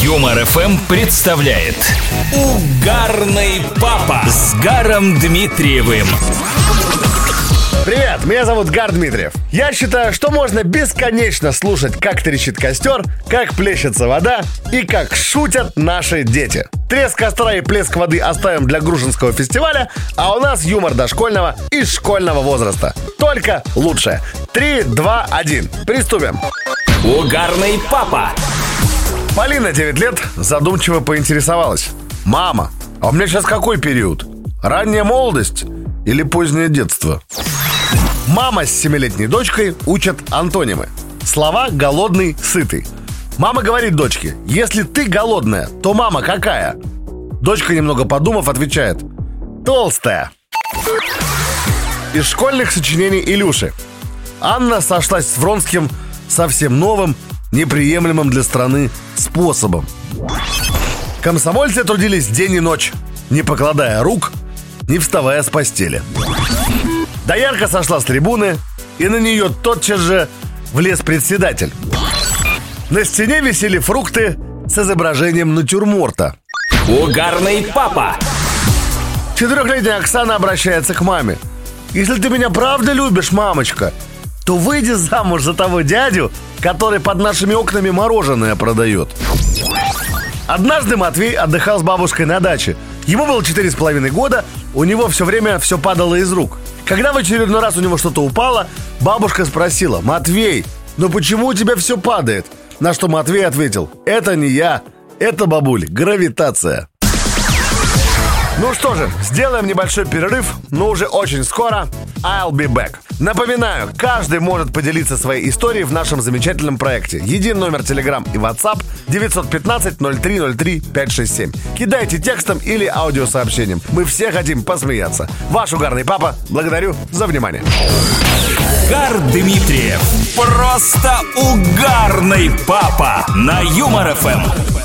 Юмор ФМ представляет Угарный папа с Гаром Дмитриевым. Привет, меня зовут Гар Дмитриев. Я считаю, что можно бесконечно слушать, как трещит костер, как плещется вода и как шутят наши дети. Треск костра и плеск воды оставим для Грушинского фестиваля, а у нас юмор дошкольного и школьного возраста. Только лучшее. 3, 2, 1. Приступим. Угарный папа. Полина, 9 лет, задумчиво поинтересовалась. Мама, а у меня сейчас какой период? Ранняя молодость или позднее детство? Мама с семилетней дочкой учат антонимы. Слова «голодный», «сытый». Мама говорит дочке, если ты голодная, то мама какая? Дочка, немного подумав, отвечает, толстая. Из школьных сочинений Илюши. Анна сошлась с Вронским совсем новым, неприемлемым для страны способом. Комсомольцы трудились день и ночь, не покладая рук, не вставая с постели. Доярка сошла с трибуны, и на нее тотчас же влез председатель. На стене висели фрукты с изображением натюрморта. Угарный папа. Четырехлетняя Оксана обращается к маме. Если ты меня правда любишь, мамочка, то выйди замуж за того дядю, который под нашими окнами мороженое продает. Однажды Матвей отдыхал с бабушкой на даче. Ему было четыре с половиной года, у него все время все падало из рук. Когда в очередной раз у него что-то упало, бабушка спросила, «Матвей, но почему у тебя все падает?» На что Матвей ответил, «Это не я, это, бабуль, гравитация». Ну что же, сделаем небольшой перерыв, но уже очень скоро I'll be back. Напоминаю, каждый может поделиться своей историей в нашем замечательном проекте. Един номер Telegram и WhatsApp 915-0303-567. Кидайте текстом или аудиосообщением. Мы все хотим посмеяться. Ваш угарный папа, благодарю за внимание. Гар Дмитриев. Просто угарный папа на Юмор ФМ.